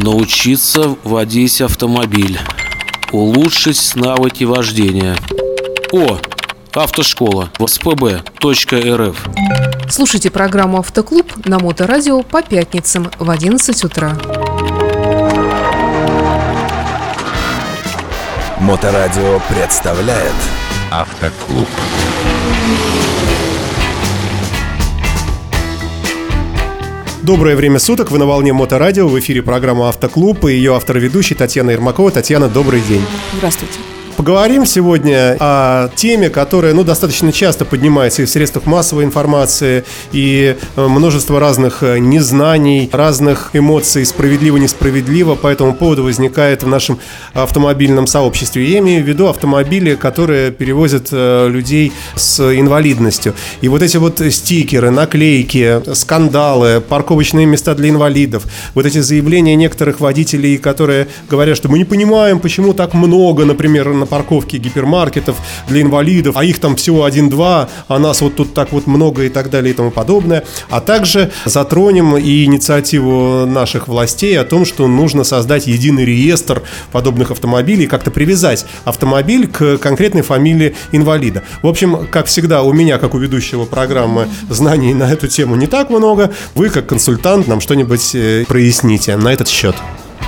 Научиться водить автомобиль. Улучшить навыки вождения. О, автошкола в спб.рф. Слушайте программу «Автоклуб» на Моторадио по пятницам в 11 утра. Моторадио представляет Автоклуб. Доброе время суток, вы на волне Моторадио, в эфире программа «Автоклуб» и ее автор-ведущий Татьяна Ермакова. Татьяна, добрый день. Здравствуйте. Поговорим сегодня о теме, которая ну, достаточно часто поднимается и в средствах массовой информации, и э, множество разных э, незнаний, разных эмоций, справедливо-несправедливо по этому поводу возникает в нашем автомобильном сообществе. Я имею в виду автомобили, которые перевозят э, людей с инвалидностью. И вот эти вот стикеры, наклейки, скандалы, парковочные места для инвалидов, вот эти заявления некоторых водителей, которые говорят, что мы не понимаем, почему так много, например, на парковке гипермаркетов для инвалидов, а их там всего один-два, а нас вот тут так вот много и так далее и тому подобное. А также затронем и инициативу наших властей о том, что нужно создать единый реестр подобных автомобилей, как-то привязать автомобиль к конкретной фамилии инвалида. В общем, как всегда, у меня, как у ведущего программы, знаний на эту тему не так много. Вы, как консультант, нам что-нибудь э, проясните на этот счет.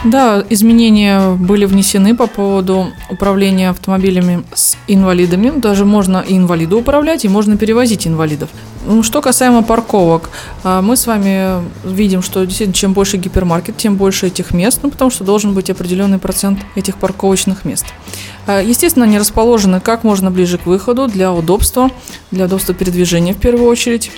Да, изменения были внесены по поводу управления автомобилями с инвалидами. Даже можно и инвалиду управлять, и можно перевозить инвалидов. Ну, Что касаемо парковок, а, мы с вами видим, что действительно чем больше гипермаркет, тем больше этих мест, ну, потому что должен быть определенный процент этих парковочных мест. А, Естественно, они расположены как можно ближе к выходу для удобства, для удобства передвижения в первую очередь.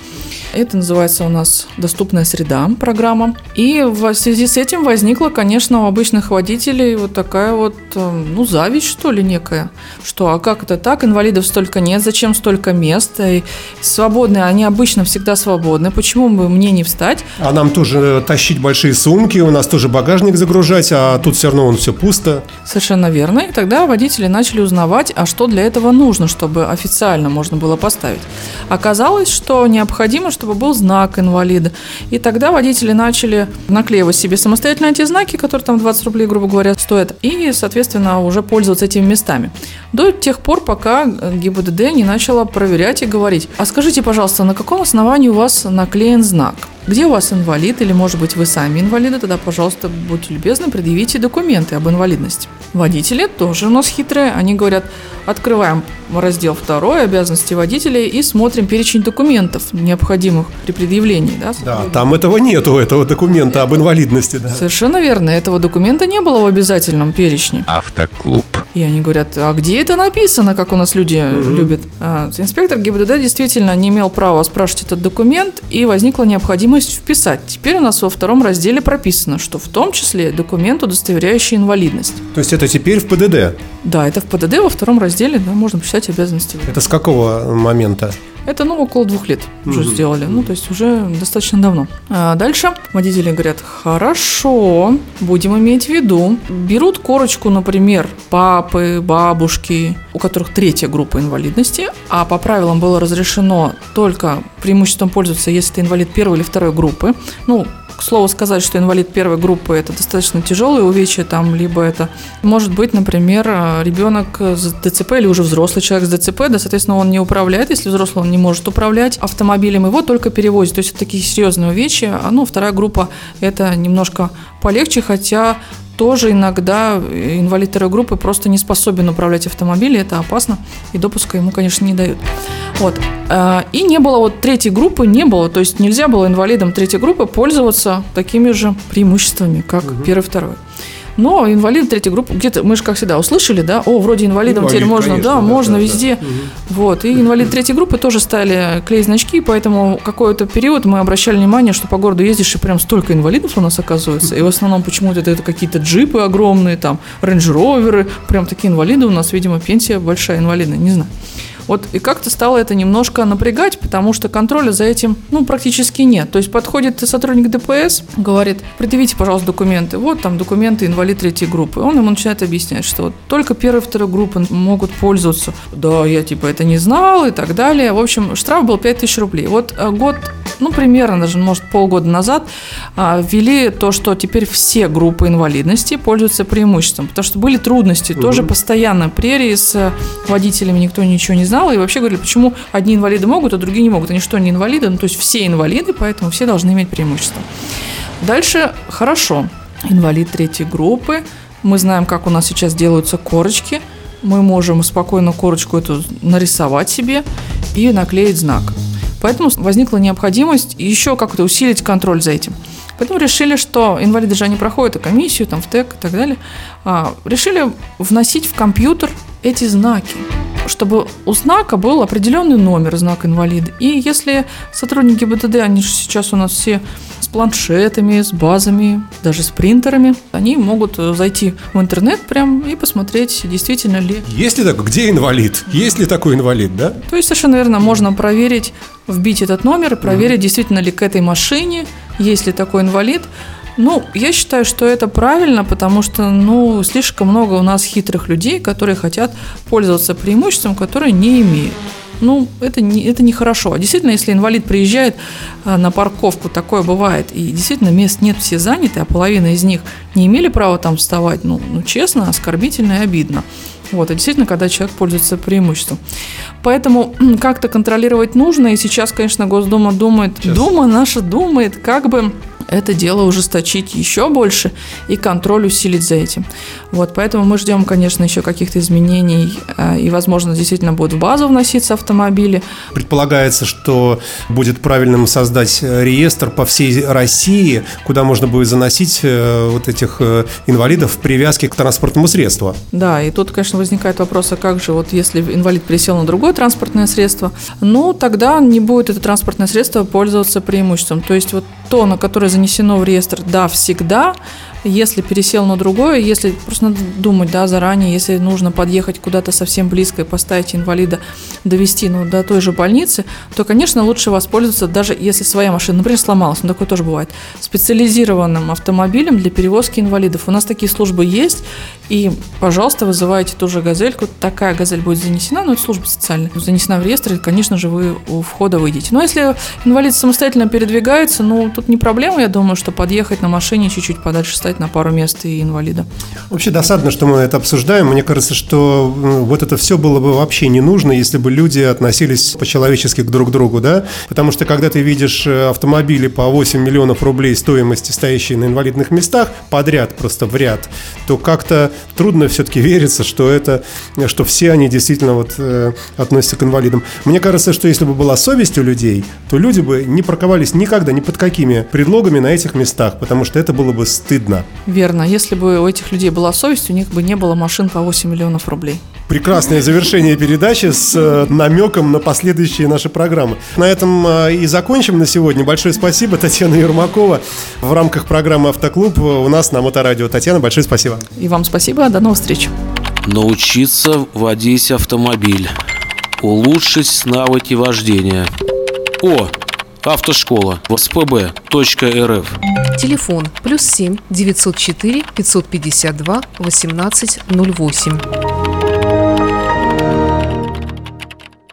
Это называется у нас «Доступная среда» программа. И в связи с этим возникла, конечно, у обычных водителей вот такая вот, э, ну, зависть, что ли, некая. Что, а как это так? Инвалидов столько нет, зачем столько мест? И свободные, они обычно всегда свободны. Почему бы мне не встать? А нам тоже тащить большие сумки, у нас тоже багажник загружать, а тут все равно он все пусто. Совершенно верно. И тогда водители начали узнавать, а что для этого нужно, чтобы официально можно было поставить. Оказалось, что необходимо, чтобы был знак инвалида. И тогда водители начали наклеивать себе самостоятельно эти знаки, которые там 20 рублей, грубо говоря, стоят, и, соответственно, уже пользоваться этими местами. До тех пор, пока ГИБДД не начала проверять и говорить, а скажите, пожалуйста, на каком основании у вас наклеен знак? Где у вас инвалид, или, может быть, вы сами инвалиды, тогда, пожалуйста, будьте любезны, предъявите документы об инвалидности. Водители тоже у нас хитрые, они говорят, открываем раздел 2, обязанности водителей, и смотрим перечень документов, необходимых при предъявлении. Да, Да, там этого нету, этого документа об инвалидности. Да. Совершенно верно, этого документа не было в обязательном перечне. Автоклуб. И они говорят, а где это написано, как у нас люди любят? А, инспектор ГИБДД действительно не имел права спрашивать этот документ, и возникла необходимость вписать. Теперь у нас во втором разделе прописано, что в том числе документ, удостоверяющий инвалидность. То есть это теперь в ПДД. Да, это в ПДД во втором разделе, да, можно посчитать обязанности. Это с какого момента? Это, ну, около двух лет уже сделали, ну, то есть уже достаточно давно. А дальше водители говорят, хорошо, будем иметь в виду. Берут корочку, например, папы, бабушки, у которых третья группа инвалидности, а по правилам было разрешено только преимуществом пользоваться, если ты инвалид первой или второй группы. Ну, к слову сказать, что инвалид первой группы это достаточно тяжелые увечья, там, либо это может быть, например, ребенок с ДЦП или уже взрослый человек с ДЦП, да, соответственно, он не управляет, если взрослый он не может управлять автомобилем, его только перевозят. То есть это такие серьезные увечья. А ну, вторая группа это немножко полегче, хотя тоже иногда инвалид второй группы просто не способен управлять автомобилем, это опасно, и допуска ему, конечно, не дают. Вот. А, И не было вот третьей группы, не было, то есть нельзя было инвалидам третьей группы пользоваться такими же преимуществами, как первый, второй. Но инвалиды третьей группы, где-то, мы же как всегда услышали, да, о, вроде инвалидам Инвалид, теперь можно, конечно, да, да, можно да, да. везде. Вот, и инвалиды третьей группы тоже стали клеить значки, поэтому какой-то период мы обращали внимание, что по городу ездишь, и прям столько инвалидов у нас оказывается. И в основном почему-то это, это какие-то джипы огромные, там, рейндж-роверы, прям такие инвалиды у нас, видимо, пенсия большая инвалидная, не знаю. Вот и как-то стало это немножко напрягать, потому что контроля за этим, ну, практически нет. То есть подходит сотрудник ДПС, говорит, предъявите, пожалуйста, документы. Вот там документы инвалид третьей группы. Он ему начинает объяснять, что вот только первой и второй группы могут пользоваться. Да, я типа это не знал и так далее. В общем, штраф был 5000 рублей. Вот э, год ну, примерно даже, может, полгода назад а, ввели то, что теперь все группы инвалидности пользуются преимуществом, потому что были трудности, тоже постоянно прерии с водителями, никто ничего не знал, и вообще говорили, почему одни инвалиды могут, а другие не могут. Они что, не инвалиды? Ну, то есть все инвалиды, поэтому все должны иметь преимущество. Дальше хорошо. Инвалид третьей группы. Мы знаем, как у нас сейчас делаются корочки. Мы можем спокойно корочку эту нарисовать себе и наклеить знак. Поэтому возникла необходимость еще как-то усилить контроль за этим. Поэтому решили, что инвалиды же они проходят и комиссию, там, в ТЭК и так далее. А, решили вносить в компьютер эти знаки чтобы у знака был определенный номер знака инвалида. И если сотрудники БТД, они же сейчас у нас все с планшетами, с базами, даже с принтерами, они могут зайти в интернет прям и посмотреть, действительно ли. Есть ли такой, где инвалид? Есть ли такой инвалид, да? То есть совершенно верно, можно проверить, вбить этот номер проверить, действительно ли к этой машине есть ли такой инвалид. Ну, я считаю, что это правильно, потому что, ну, слишком много у нас хитрых людей, которые хотят пользоваться преимуществом, которое не имеют. Ну, это, не, это нехорошо. А действительно, если инвалид приезжает а, на парковку, такое бывает, и действительно мест нет, все заняты, а половина из них не имели права там вставать, ну, ну честно, оскорбительно и обидно. Вот, а действительно, когда человек пользуется преимуществом. Поэтому как-то контролировать нужно, и сейчас, конечно, Госдума думает, сейчас. Дума наша думает, как бы это дело ужесточить еще больше и контроль усилить за этим. Вот, поэтому мы ждем, конечно, еще каких-то изменений, э, и, возможно, действительно будут в базу вноситься автомобили. Предполагается, что будет правильным создать э, реестр по всей России, куда можно будет заносить э, вот этих инвалидов в привязке к транспортному средству. Да, и тут, конечно, возникает вопрос, а как же, вот если инвалид пересел на другое транспортное средство, ну, тогда не будет это транспортное средство пользоваться преимуществом. То есть вот то, на которое занесено в реестр, да, всегда, если пересел на другое, если просто надо думать, да, заранее, если нужно подъехать куда-то совсем близко и поставить инвалида, довести ну, до той же больницы, то, конечно, лучше воспользоваться, даже если своя машина, например, сломалась, ну, такое тоже бывает, специализированным автомобилем для перевозки инвалидов. У нас такие службы есть, и, пожалуйста, вызывайте ту же газельку, такая газель будет занесена, ну, это служба социальная, занесена в реестр, и, конечно же, вы у входа выйдете. Но если инвалид самостоятельно передвигается, ну, тут не проблема, я думаю, что подъехать на машине чуть-чуть подальше стать на пару мест и инвалида. Вообще досадно, что мы это обсуждаем. Мне кажется, что вот это все было бы вообще не нужно, если бы люди относились по-человечески к друг другу, да? Потому что когда ты видишь э, автомобили по 8 миллионов рублей стоимости, стоящие на инвалидных местах, подряд, просто в ряд, то как-то трудно все-таки верится, что это, что все они действительно вот э, относятся к инвалидам. Мне кажется, что если бы была совесть у людей, то люди бы не парковались никогда, ни под какими предлогами на этих местах, потому что это было бы стыдно. Верно. Если бы у этих людей была совесть, у них бы не было машин по 8 миллионов рублей. Прекрасное завершение передачи с э, намеком на последующие наши программы. На этом э, и закончим на сегодня. Большое спасибо, Татьяна Ермакова. В рамках программы «Автоклуб» у нас на Моторадио. Татьяна, большое спасибо. И вам спасибо. До новых встреч. Научиться водить автомобиль. Улучшить навыки вождения. О, Автошкола воспб.рф. Телефон плюс 7 904 552 1808.